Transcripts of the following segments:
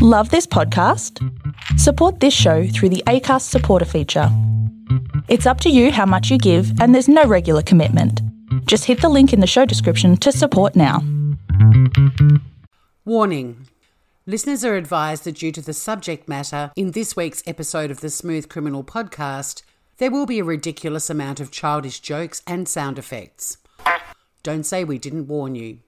Love this podcast? Support this show through the ACAST supporter feature. It's up to you how much you give, and there's no regular commitment. Just hit the link in the show description to support now. Warning. Listeners are advised that due to the subject matter in this week's episode of the Smooth Criminal podcast, there will be a ridiculous amount of childish jokes and sound effects. Don't say we didn't warn you.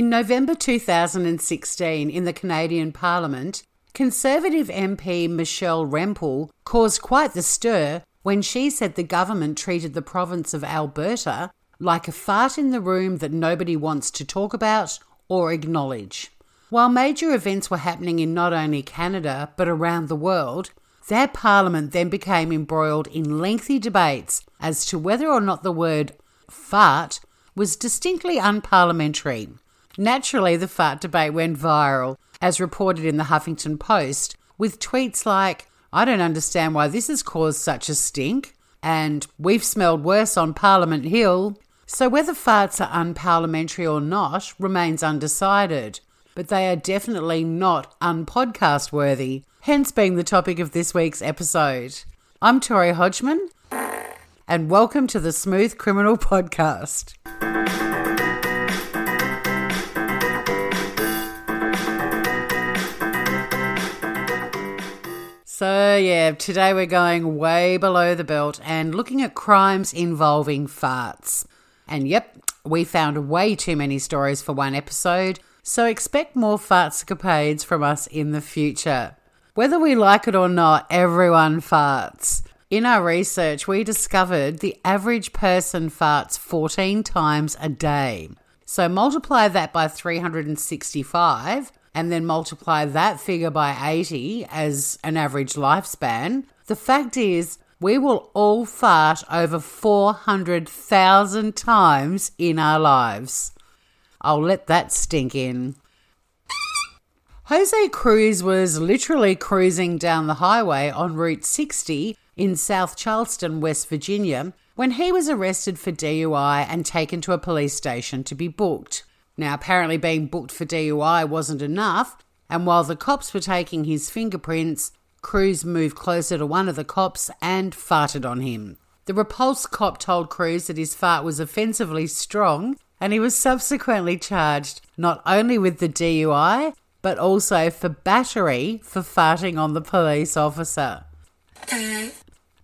In November 2016, in the Canadian Parliament, Conservative MP Michelle Rempel caused quite the stir when she said the government treated the province of Alberta like a fart in the room that nobody wants to talk about or acknowledge. While major events were happening in not only Canada but around the world, their parliament then became embroiled in lengthy debates as to whether or not the word fart was distinctly unparliamentary. Naturally, the fart debate went viral, as reported in the Huffington Post, with tweets like, I don't understand why this has caused such a stink, and we've smelled worse on Parliament Hill. So, whether farts are unparliamentary or not remains undecided, but they are definitely not unpodcast worthy, hence being the topic of this week's episode. I'm Tori Hodgman, and welcome to the Smooth Criminal Podcast. So, yeah, today we're going way below the belt and looking at crimes involving farts. And yep, we found way too many stories for one episode, so expect more fartscapades from us in the future. Whether we like it or not, everyone farts. In our research, we discovered the average person farts 14 times a day. So multiply that by 365 and then multiply that figure by 80 as an average lifespan, the fact is we will all fart over 400,000 times in our lives. I'll let that stink in. Jose Cruz was literally cruising down the highway on Route 60 in South Charleston, West Virginia, when he was arrested for DUI and taken to a police station to be booked. Now, apparently, being booked for DUI wasn't enough, and while the cops were taking his fingerprints, Cruz moved closer to one of the cops and farted on him. The repulsed cop told Cruz that his fart was offensively strong, and he was subsequently charged not only with the DUI, but also for battery for farting on the police officer. Uh,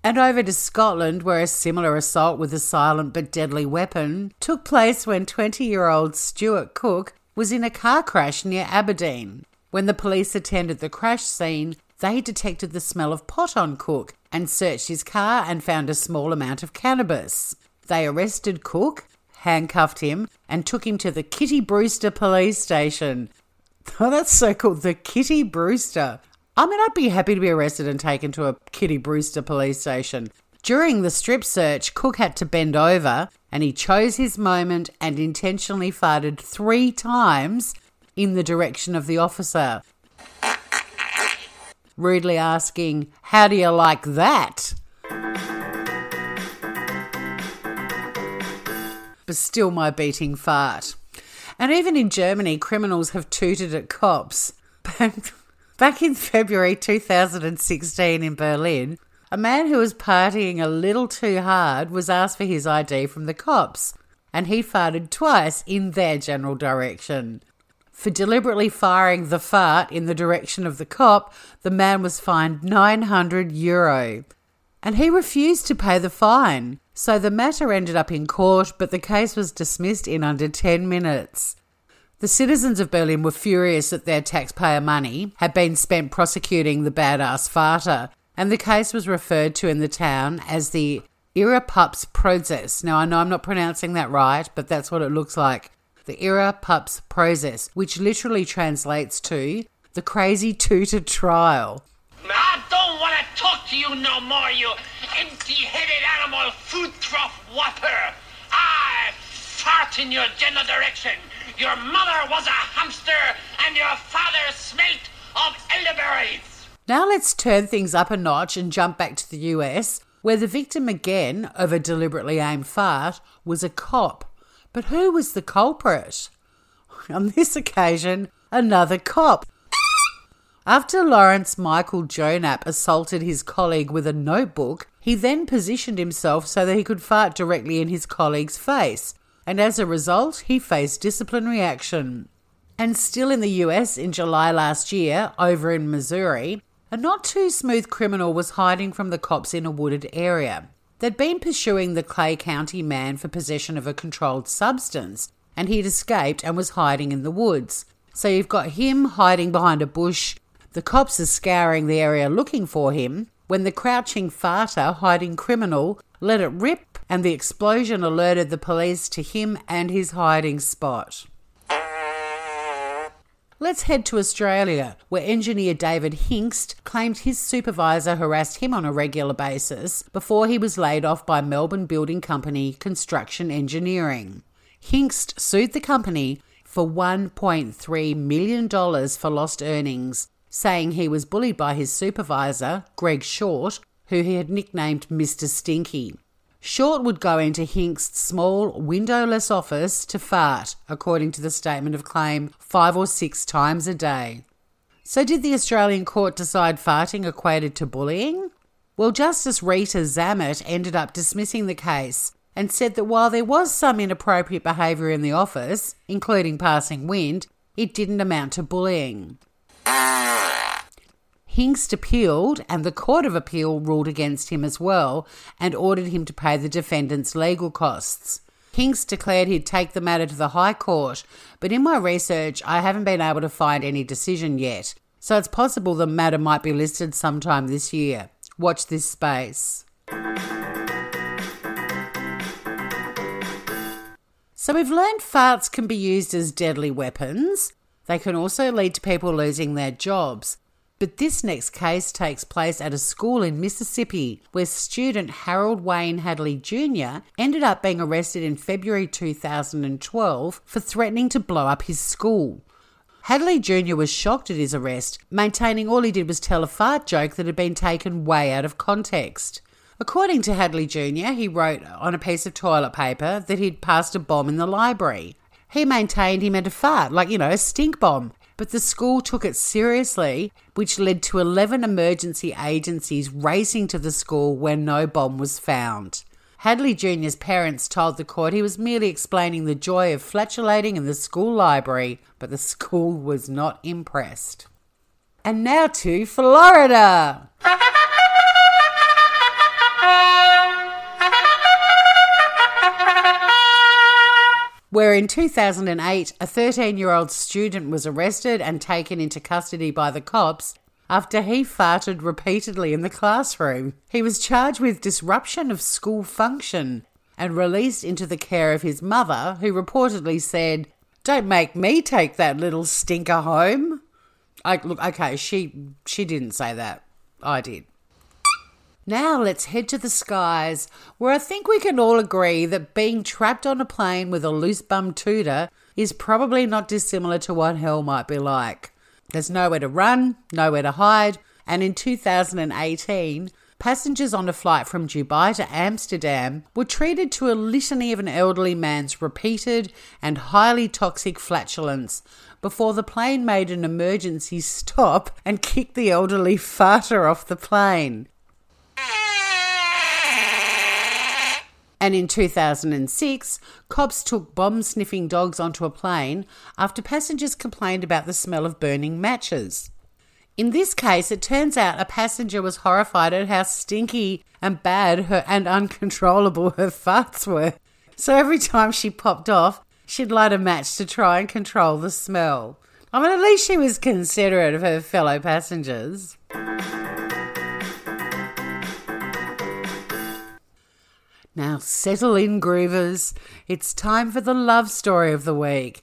And over to Scotland, where a similar assault with a silent but deadly weapon took place when 20 year old Stuart Cook was in a car crash near Aberdeen. When the police attended the crash scene, they detected the smell of pot on Cook and searched his car and found a small amount of cannabis. They arrested Cook, handcuffed him, and took him to the Kitty Brewster police station. Oh, that's so cool. The Kitty Brewster. I mean, I'd be happy to be arrested and taken to a Kitty Brewster police station. During the strip search, Cook had to bend over and he chose his moment and intentionally farted three times in the direction of the officer, rudely asking, How do you like that? But still, my beating fart. And even in Germany, criminals have tooted at cops. Back in February 2016 in Berlin, a man who was partying a little too hard was asked for his ID from the cops, and he farted twice in their general direction. For deliberately firing the fart in the direction of the cop, the man was fined 900 euro. And he refused to pay the fine, so the matter ended up in court, but the case was dismissed in under 10 minutes. The citizens of Berlin were furious that their taxpayer money had been spent prosecuting the badass farter, and the case was referred to in the town as the Irrpups Prozess. Now, I know I'm not pronouncing that right, but that's what it looks like. The Irrpups Prozess, which literally translates to the crazy tutor trial. I don't want to talk to you no more, you empty-headed animal food trough whopper. I fart in your general direction. Your mother was a hamster, and your father smelt of elderberries. Now let's turn things up a notch and jump back to the US, where the victim again of a deliberately aimed fart was a cop. But who was the culprit? On this occasion, another cop. After Lawrence Michael Jonap assaulted his colleague with a notebook, he then positioned himself so that he could fart directly in his colleague's face, and as a result, he faced disciplinary action. And still in the US in July last year, over in Missouri, a not too smooth criminal was hiding from the cops in a wooded area. They'd been pursuing the Clay County man for possession of a controlled substance, and he'd escaped and was hiding in the woods. So you've got him hiding behind a bush, the cops are scouring the area looking for him, when the crouching farter hiding criminal let it rip, and the explosion alerted the police to him and his hiding spot. Let's head to Australia, where engineer David Hingst claimed his supervisor harassed him on a regular basis before he was laid off by Melbourne building company Construction Engineering. Hingst sued the company for $1.3 million for lost earnings, saying he was bullied by his supervisor, Greg Short, who he had nicknamed Mr. Stinky. Short would go into Hingst's small, windowless office to fart, according to the statement of claim, five or six times a day. So, did the Australian court decide farting equated to bullying? Well, Justice Rita Zammit ended up dismissing the case and said that while there was some inappropriate behaviour in the office, including passing wind, it didn't amount to bullying. Ah. Hingst appealed, and the Court of Appeal ruled against him as well and ordered him to pay the defendant's legal costs. Hingst declared he'd take the matter to the High Court, but in my research, I haven't been able to find any decision yet, so it's possible the matter might be listed sometime this year. Watch this space. So we've learned farts can be used as deadly weapons. They can also lead to people losing their jobs. But this next case takes place at a school in Mississippi where student Harold Wayne Hadley Jr. ended up being arrested in February 2012 for threatening to blow up his school. Hadley Jr. was shocked at his arrest, maintaining all he did was tell a fart joke that had been taken way out of context. According to Hadley Jr., he wrote on a piece of toilet paper that he'd passed a bomb in the library. He maintained he meant a fart, like, you know, a stink bomb, but the school took it seriously, which led to 11 emergency agencies racing to the school where no bomb was found. Hadley Jr.'s parents told the court he was merely explaining the joy of flatulating in the school library, but the school was not impressed. And now to Florida! Where in 2008 a 13 year old student was arrested and taken into custody by the cops after he farted repeatedly in the classroom. He was charged with disruption of school function and released into the care of his mother, who reportedly said, Don't make me take that little stinker home. I, look, okay, she she didn't say that. I did. Now let's head to the skies, where I think we can all agree that being trapped on a plane with a loose bum tutor is probably not dissimilar to what hell might be like. There's nowhere to run, nowhere to hide, and in 2018, passengers on a flight from Dubai to Amsterdam were treated to a litany of an elderly man's repeated and highly toxic flatulence before the plane made an emergency stop and kicked the elderly farter off the plane. And in 2006, cops took bomb sniffing dogs onto a plane after passengers complained about the smell of burning matches. In this case, it turns out a passenger was horrified at how stinky and bad her and uncontrollable her farts were. So every time she popped off, she'd light a match to try and control the smell. I mean, at least she was considerate of her fellow passengers. Now settle in, groovers. It's time for the love story of the week.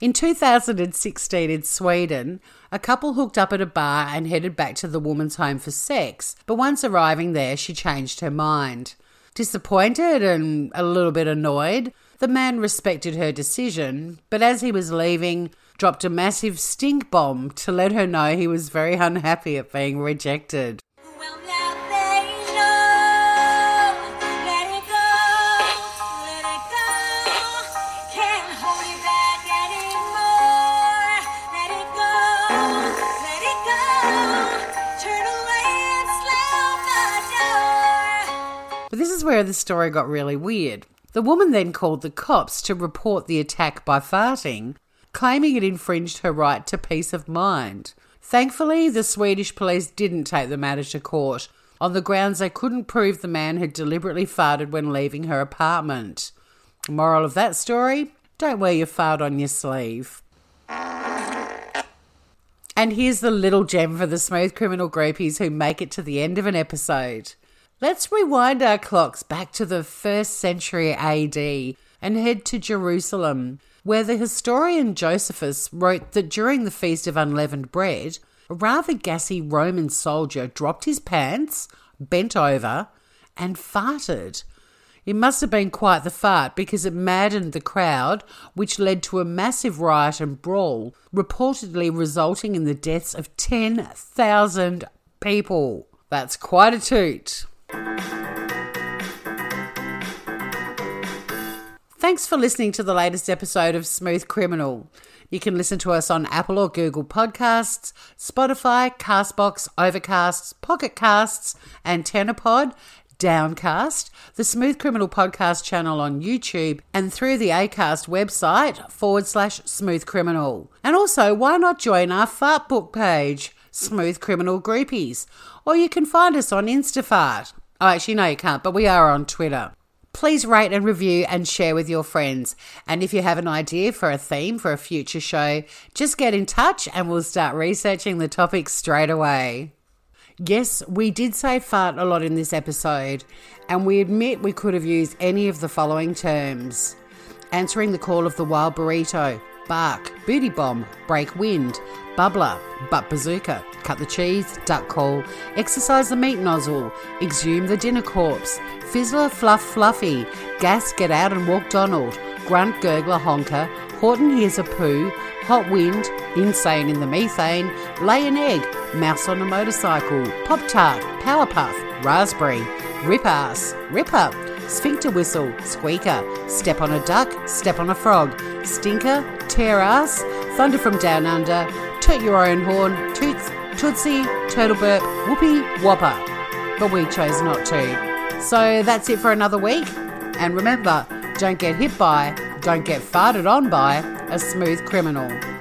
In 2016 in Sweden, a couple hooked up at a bar and headed back to the woman's home for sex, but once arriving there, she changed her mind. Disappointed and a little bit annoyed, the man respected her decision, but as he was leaving, dropped a massive stink bomb to let her know he was very unhappy at being rejected. This is where the story got really weird. The woman then called the cops to report the attack by farting, claiming it infringed her right to peace of mind. Thankfully, the Swedish police didn't take the matter to court on the grounds they couldn't prove the man had deliberately farted when leaving her apartment. Moral of that story don't wear your fart on your sleeve. And here's the little gem for the smooth criminal groupies who make it to the end of an episode. Let's rewind our clocks back to the first century AD and head to Jerusalem, where the historian Josephus wrote that during the Feast of Unleavened Bread, a rather gassy Roman soldier dropped his pants, bent over, and farted. It must have been quite the fart because it maddened the crowd, which led to a massive riot and brawl, reportedly resulting in the deaths of 10,000 people. That's quite a toot. Thanks for listening to the latest episode of Smooth Criminal. You can listen to us on Apple or Google Podcasts, Spotify, Castbox, Overcasts, Pocket Casts, AntennaPod, Downcast, the Smooth Criminal Podcast channel on YouTube, and through the ACAST website forward slash Smooth Criminal. And also, why not join our fart book page, Smooth Criminal Groupies? Or you can find us on Instafart. Oh, actually, no, you can't, but we are on Twitter. Please rate and review and share with your friends. And if you have an idea for a theme for a future show, just get in touch and we'll start researching the topic straight away. Yes, we did say fart a lot in this episode, and we admit we could have used any of the following terms answering the call of the wild burrito, bark, booty bomb, break wind, bubbler, butt bazooka, cut the cheese, duck call, exercise the meat nozzle, exhume the dinner corpse, fizzler fluff fluffy, gas get out and walk Donald, grunt gurgler honker, Horton hears a poo, hot wind, insane in the methane, lay an egg, mouse on a motorcycle, Pop Tart, Powerpuff, raspberry, rip ass, ripper, sphincter whistle, squeaker, step on a duck, step on a frog, stinker, tear ass, thunder from down under, toot your own horn, toots, tootsie, turtle burp, whoopee, whopper. But we chose not to. So that's it for another week. And remember, don't get hit by, don't get farted on by a smooth criminal.